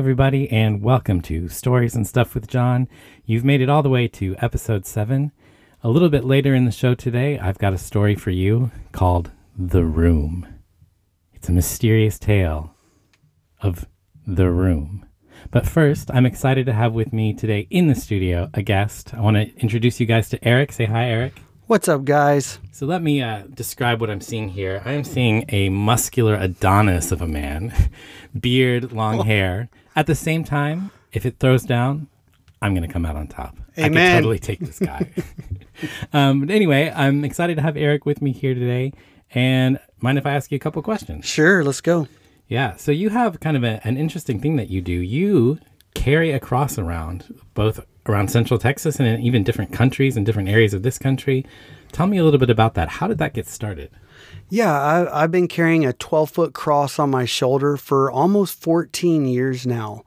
Everybody, and welcome to Stories and Stuff with John. You've made it all the way to episode seven. A little bit later in the show today, I've got a story for you called The Room. It's a mysterious tale of the room. But first, I'm excited to have with me today in the studio a guest. I want to introduce you guys to Eric. Say hi, Eric. What's up, guys? So let me uh, describe what I'm seeing here. I am seeing a muscular Adonis of a man, beard, long hair. At the same time, if it throws down, I'm going to come out on top. I can totally take this guy. um, but anyway, I'm excited to have Eric with me here today. And mind if I ask you a couple questions? Sure, let's go. Yeah. So you have kind of a, an interesting thing that you do. You carry a cross around, both around Central Texas and in even different countries and different areas of this country. Tell me a little bit about that. How did that get started? Yeah, I, I've been carrying a 12 foot cross on my shoulder for almost 14 years now.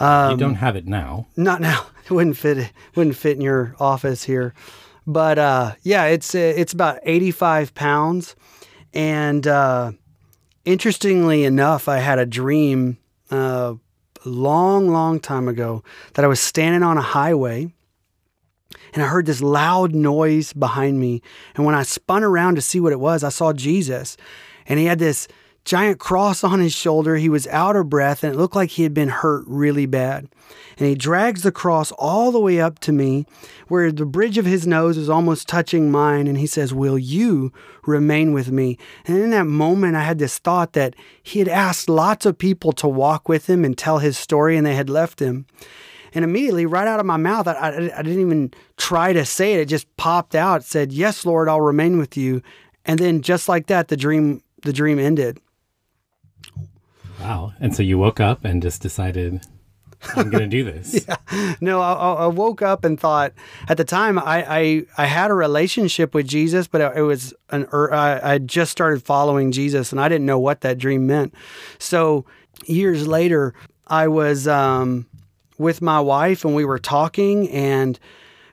you don't have it now. Not now. It wouldn't fit. It wouldn't fit in your office here. But uh, yeah, it's uh, it's about 85 pounds. And uh, interestingly enough, I had a dream uh, a long, long time ago that I was standing on a highway and I heard this loud noise behind me. And when I spun around to see what it was, I saw Jesus. And he had this giant cross on his shoulder. He was out of breath and it looked like he had been hurt really bad. And he drags the cross all the way up to me, where the bridge of his nose is almost touching mine. And he says, Will you remain with me? And in that moment, I had this thought that he had asked lots of people to walk with him and tell his story, and they had left him. And immediately, right out of my mouth, I, I, I didn't even try to say it. It just popped out. Said, "Yes, Lord, I'll remain with you." And then, just like that, the dream the dream ended. Wow. And so you woke up and just decided, I'm going to do this. yeah. No, I, I woke up and thought at the time I, I, I had a relationship with Jesus, but it was an er, I, I just started following Jesus, and I didn't know what that dream meant. So years later, I was um, with my wife, and we were talking, and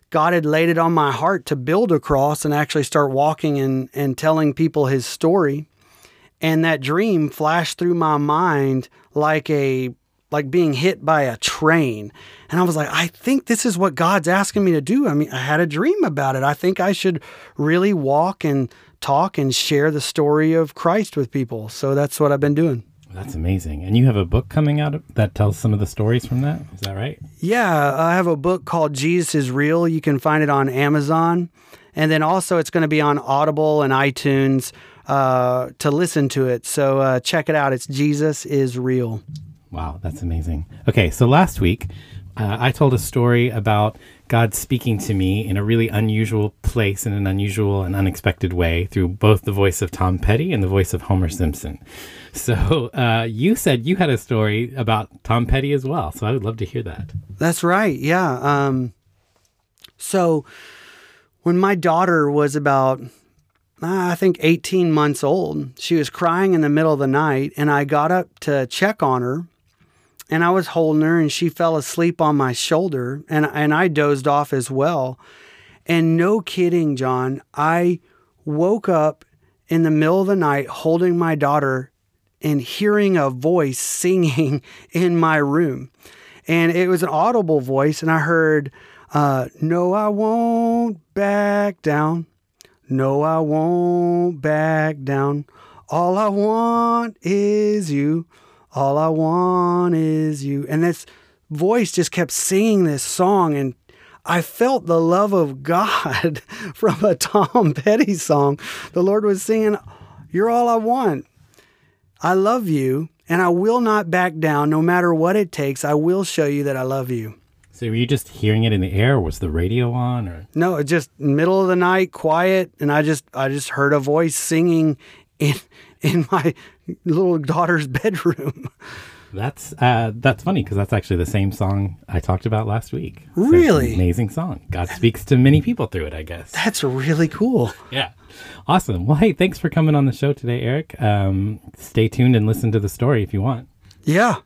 God had laid it on my heart to build a cross and actually start walking and, and telling people His story. And that dream flashed through my mind like a like being hit by a train. And I was like, I think this is what God's asking me to do. I mean, I had a dream about it. I think I should really walk and talk and share the story of Christ with people. So that's what I've been doing. That's amazing. And you have a book coming out that tells some of the stories from that. Is that right? Yeah, I have a book called Jesus is Real. You can find it on Amazon. And then also, it's going to be on Audible and iTunes uh, to listen to it. So uh, check it out. It's Jesus is Real. Wow, that's amazing. Okay, so last week uh, I told a story about God speaking to me in a really unusual place in an unusual and unexpected way through both the voice of Tom Petty and the voice of Homer Simpson. So uh, you said you had a story about Tom Petty as well. So I would love to hear that. That's right. Yeah. Um, so when my daughter was about, uh, I think, 18 months old, she was crying in the middle of the night, and I got up to check on her. And I was holding her, and she fell asleep on my shoulder, and, and I dozed off as well. And no kidding, John, I woke up in the middle of the night holding my daughter and hearing a voice singing in my room. And it was an audible voice, and I heard, uh, No, I won't back down. No, I won't back down. All I want is you. All I want is you. And this voice just kept singing this song, and I felt the love of God from a Tom Petty song. The Lord was singing, You're all I want. I love you, and I will not back down no matter what it takes. I will show you that I love you. So were you just hearing it in the air? Was the radio on or? No, just middle of the night, quiet, and I just I just heard a voice singing in in my little daughter's bedroom. That's uh, that's funny because that's actually the same song I talked about last week. So Really? amazing song. God speaks to many people through it, I guess. That's really cool. Yeah. Awesome. Well, hey, thanks for coming on the show today, Eric. Um, stay tuned and listen to the story if you want. Yeah.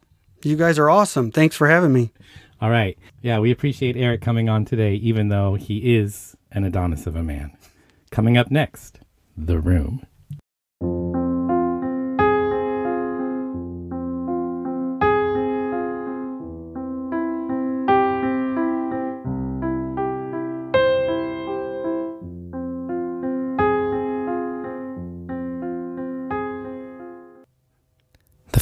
You guys are awesome. Thanks for having me. All right. Yeah, we appreciate Eric coming on today, even though he is an Adonis of a man. Coming up next, The Room.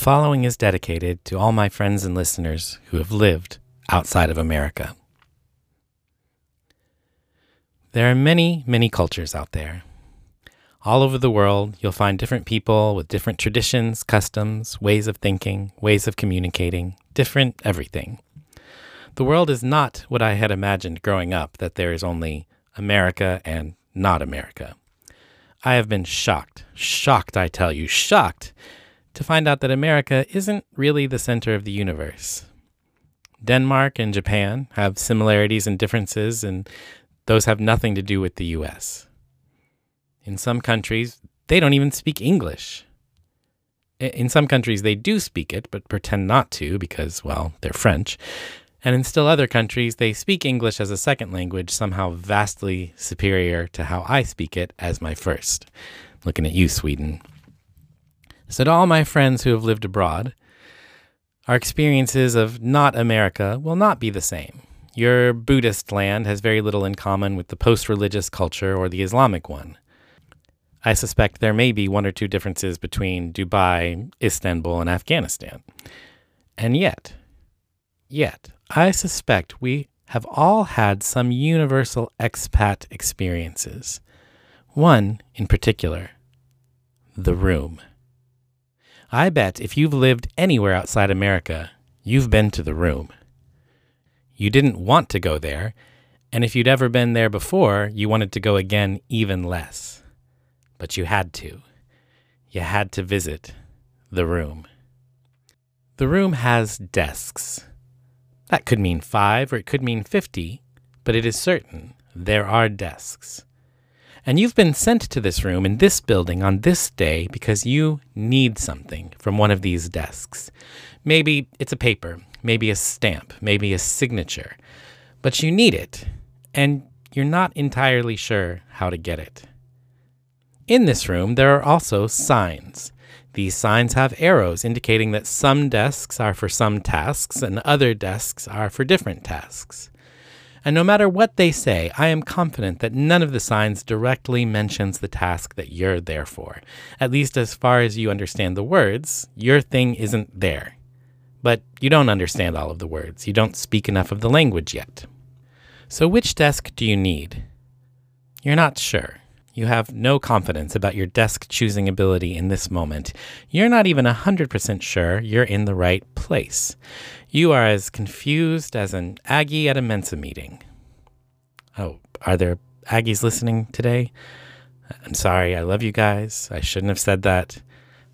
Following is dedicated to all my friends and listeners who have lived outside of America. There are many, many cultures out there. All over the world, you'll find different people with different traditions, customs, ways of thinking, ways of communicating, different everything. The world is not what I had imagined growing up, that there is only America and not America. I have been shocked, shocked, I tell you, shocked to find out that America isn't really the center of the universe. Denmark and Japan have similarities and differences, and those have nothing to do with the US. In some countries, they don't even speak English. In some countries, they do speak it, but pretend not to because, well, they're French. And in still other countries, they speak English as a second language, somehow vastly superior to how I speak it as my first. Looking at you, Sweden. So, to all my friends who have lived abroad, our experiences of not America will not be the same. Your Buddhist land has very little in common with the post religious culture or the Islamic one. I suspect there may be one or two differences between Dubai, Istanbul, and Afghanistan. And yet, yet, I suspect we have all had some universal expat experiences. One in particular the room. I bet if you've lived anywhere outside America, you've been to the room. You didn't want to go there, and if you'd ever been there before, you wanted to go again even less. But you had to. You had to visit the room. The room has desks. That could mean five or it could mean 50, but it is certain there are desks. And you've been sent to this room in this building on this day because you need something from one of these desks. Maybe it's a paper, maybe a stamp, maybe a signature, but you need it, and you're not entirely sure how to get it. In this room, there are also signs. These signs have arrows indicating that some desks are for some tasks and other desks are for different tasks. And no matter what they say, I am confident that none of the signs directly mentions the task that you're there for. At least as far as you understand the words, your thing isn't there. But you don't understand all of the words. You don't speak enough of the language yet. So which desk do you need? You're not sure. You have no confidence about your desk choosing ability in this moment. You're not even 100% sure you're in the right place. You are as confused as an Aggie at a Mensa meeting. Oh, are there Aggies listening today? I'm sorry. I love you guys. I shouldn't have said that.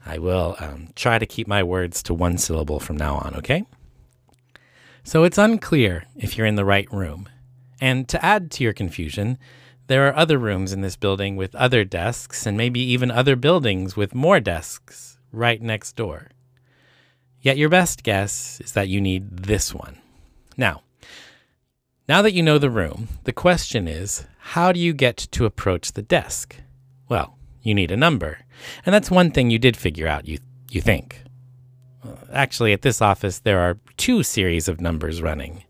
I will um, try to keep my words to one syllable from now on, okay? So it's unclear if you're in the right room. And to add to your confusion, there are other rooms in this building with other desks, and maybe even other buildings with more desks right next door. Yet your best guess is that you need this one. Now, now that you know the room, the question is how do you get to approach the desk? Well, you need a number. And that's one thing you did figure out, you, you think. Actually, at this office, there are two series of numbers running.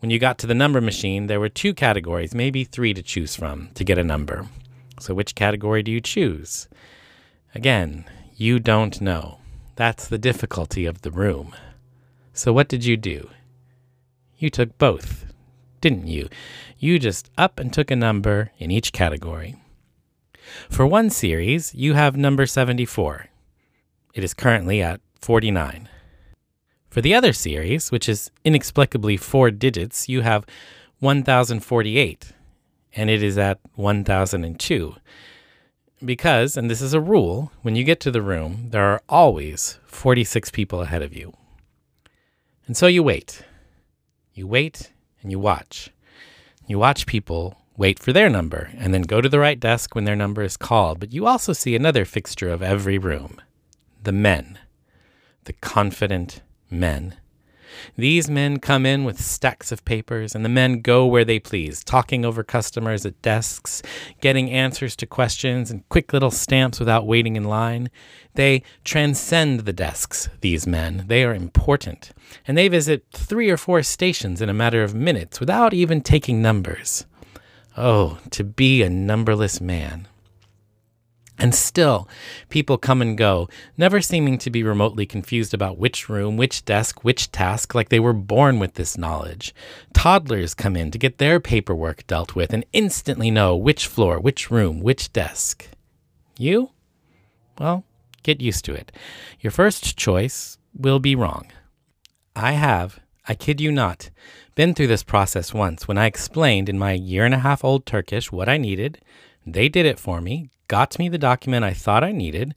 When you got to the number machine, there were two categories, maybe three to choose from to get a number. So, which category do you choose? Again, you don't know. That's the difficulty of the room. So, what did you do? You took both, didn't you? You just up and took a number in each category. For one series, you have number 74. It is currently at 49. For the other series, which is inexplicably four digits, you have 1048, and it is at 1002. Because, and this is a rule, when you get to the room, there are always 46 people ahead of you. And so you wait. You wait and you watch. You watch people wait for their number and then go to the right desk when their number is called. But you also see another fixture of every room the men, the confident men. These men come in with stacks of papers, and the men go where they please, talking over customers at desks, getting answers to questions and quick little stamps without waiting in line. They transcend the desks, these men. They are important, and they visit three or four stations in a matter of minutes without even taking numbers. Oh, to be a numberless man. And still, people come and go, never seeming to be remotely confused about which room, which desk, which task, like they were born with this knowledge. Toddlers come in to get their paperwork dealt with and instantly know which floor, which room, which desk. You? Well, get used to it. Your first choice will be wrong. I have, I kid you not, been through this process once when I explained in my year and a half old Turkish what I needed. They did it for me, got me the document I thought I needed,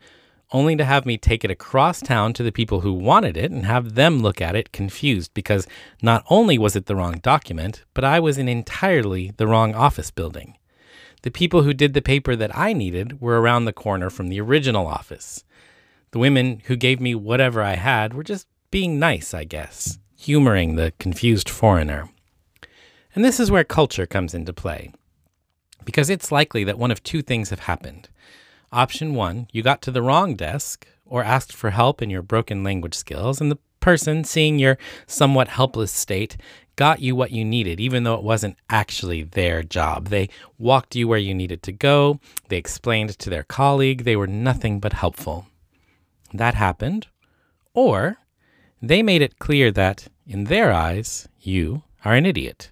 only to have me take it across town to the people who wanted it and have them look at it confused because not only was it the wrong document, but I was in entirely the wrong office building. The people who did the paper that I needed were around the corner from the original office. The women who gave me whatever I had were just being nice, I guess, humoring the confused foreigner. And this is where culture comes into play because it's likely that one of two things have happened. Option one, you got to the wrong desk or asked for help in your broken language skills, and the person, seeing your somewhat helpless state, got you what you needed, even though it wasn't actually their job. They walked you where you needed to go, they explained to their colleague, they were nothing but helpful. That happened. Or they made it clear that, in their eyes, you are an idiot.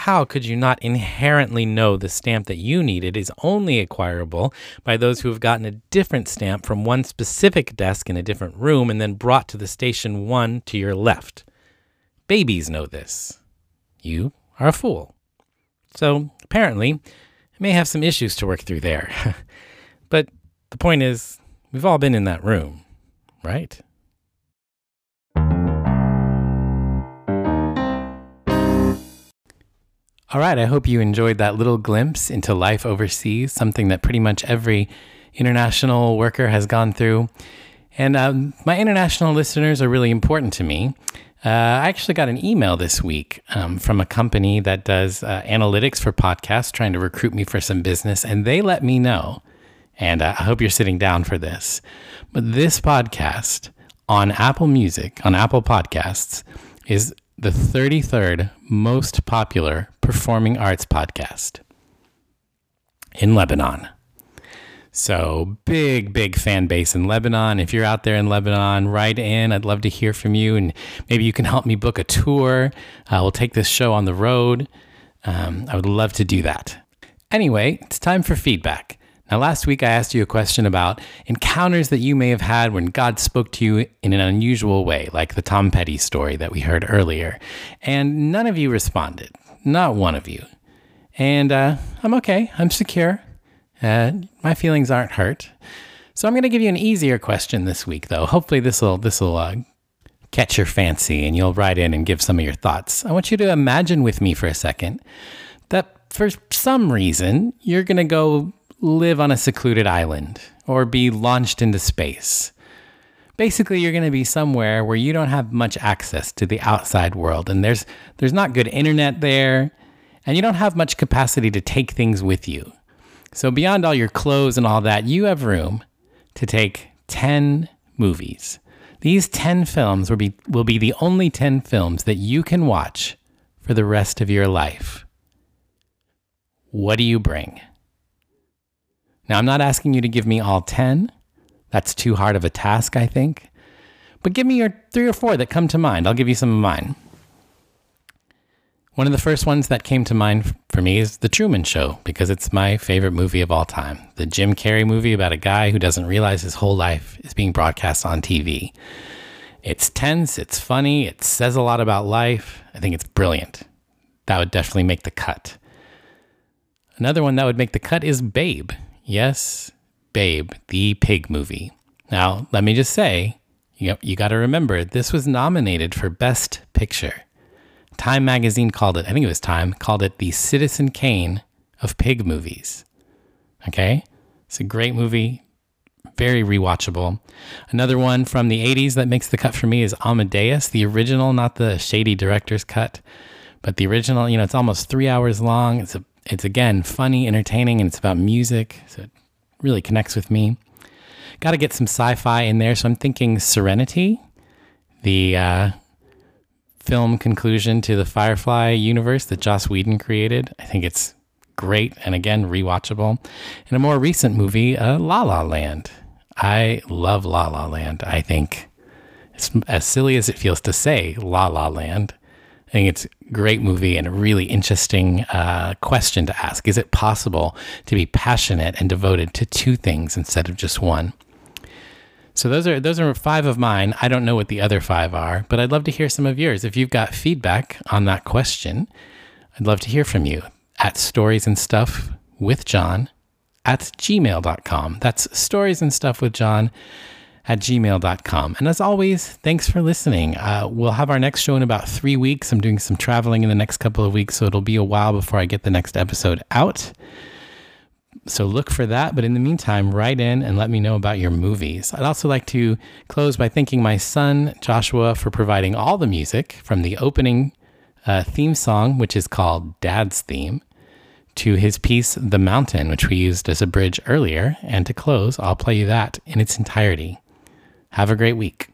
How could you not inherently know the stamp that you needed is only acquirable by those who have gotten a different stamp from one specific desk in a different room and then brought to the station one to your left? Babies know this. You are a fool. So apparently, I may have some issues to work through there. but the point is, we've all been in that room, right? All right, I hope you enjoyed that little glimpse into life overseas, something that pretty much every international worker has gone through. And um, my international listeners are really important to me. Uh, I actually got an email this week um, from a company that does uh, analytics for podcasts, trying to recruit me for some business, and they let me know. And uh, I hope you're sitting down for this. But this podcast on Apple Music, on Apple Podcasts, is the 33rd most popular performing arts podcast in Lebanon. So, big, big fan base in Lebanon. If you're out there in Lebanon, write in. I'd love to hear from you. And maybe you can help me book a tour. Uh, we'll take this show on the road. Um, I would love to do that. Anyway, it's time for feedback. Now, last week I asked you a question about encounters that you may have had when God spoke to you in an unusual way, like the Tom Petty story that we heard earlier. And none of you responded. Not one of you. And uh, I'm okay. I'm secure. Uh, my feelings aren't hurt. So I'm going to give you an easier question this week, though. Hopefully, this will this will uh, catch your fancy, and you'll write in and give some of your thoughts. I want you to imagine with me for a second that for some reason you're going to go live on a secluded island or be launched into space. Basically, you're going to be somewhere where you don't have much access to the outside world and there's there's not good internet there and you don't have much capacity to take things with you. So beyond all your clothes and all that, you have room to take 10 movies. These 10 films will be will be the only 10 films that you can watch for the rest of your life. What do you bring? Now, I'm not asking you to give me all 10. That's too hard of a task, I think. But give me your three or four that come to mind. I'll give you some of mine. One of the first ones that came to mind for me is The Truman Show, because it's my favorite movie of all time. The Jim Carrey movie about a guy who doesn't realize his whole life is being broadcast on TV. It's tense, it's funny, it says a lot about life. I think it's brilliant. That would definitely make the cut. Another one that would make the cut is Babe. Yes, Babe, the pig movie. Now, let me just say, you, you got to remember, this was nominated for Best Picture. Time magazine called it, I think it was Time, called it the Citizen Kane of pig movies. Okay? It's a great movie, very rewatchable. Another one from the 80s that makes the cut for me is Amadeus, the original, not the shady director's cut, but the original. You know, it's almost three hours long. It's a it's again funny, entertaining, and it's about music, so it really connects with me. Got to get some sci-fi in there, so I'm thinking Serenity, the uh, film conclusion to the Firefly universe that Joss Whedon created. I think it's great and again rewatchable. And a more recent movie, uh, La La Land. I love La La Land. I think it's as silly as it feels to say La La Land. I think it's a great movie and a really interesting uh, question to ask. Is it possible to be passionate and devoted to two things instead of just one? So those are those are five of mine. I don't know what the other five are, but I'd love to hear some of yours. If you've got feedback on that question, I'd love to hear from you at stories and stuff with John at gmail.com. That's stories and stuff with John at gmail.com. And as always, thanks for listening. Uh, we'll have our next show in about three weeks. I'm doing some traveling in the next couple of weeks, so it'll be a while before I get the next episode out. So look for that. But in the meantime, write in and let me know about your movies. I'd also like to close by thanking my son, Joshua, for providing all the music from the opening uh, theme song, which is called Dad's Theme, to his piece, The Mountain, which we used as a bridge earlier. And to close, I'll play you that in its entirety. Have a great week.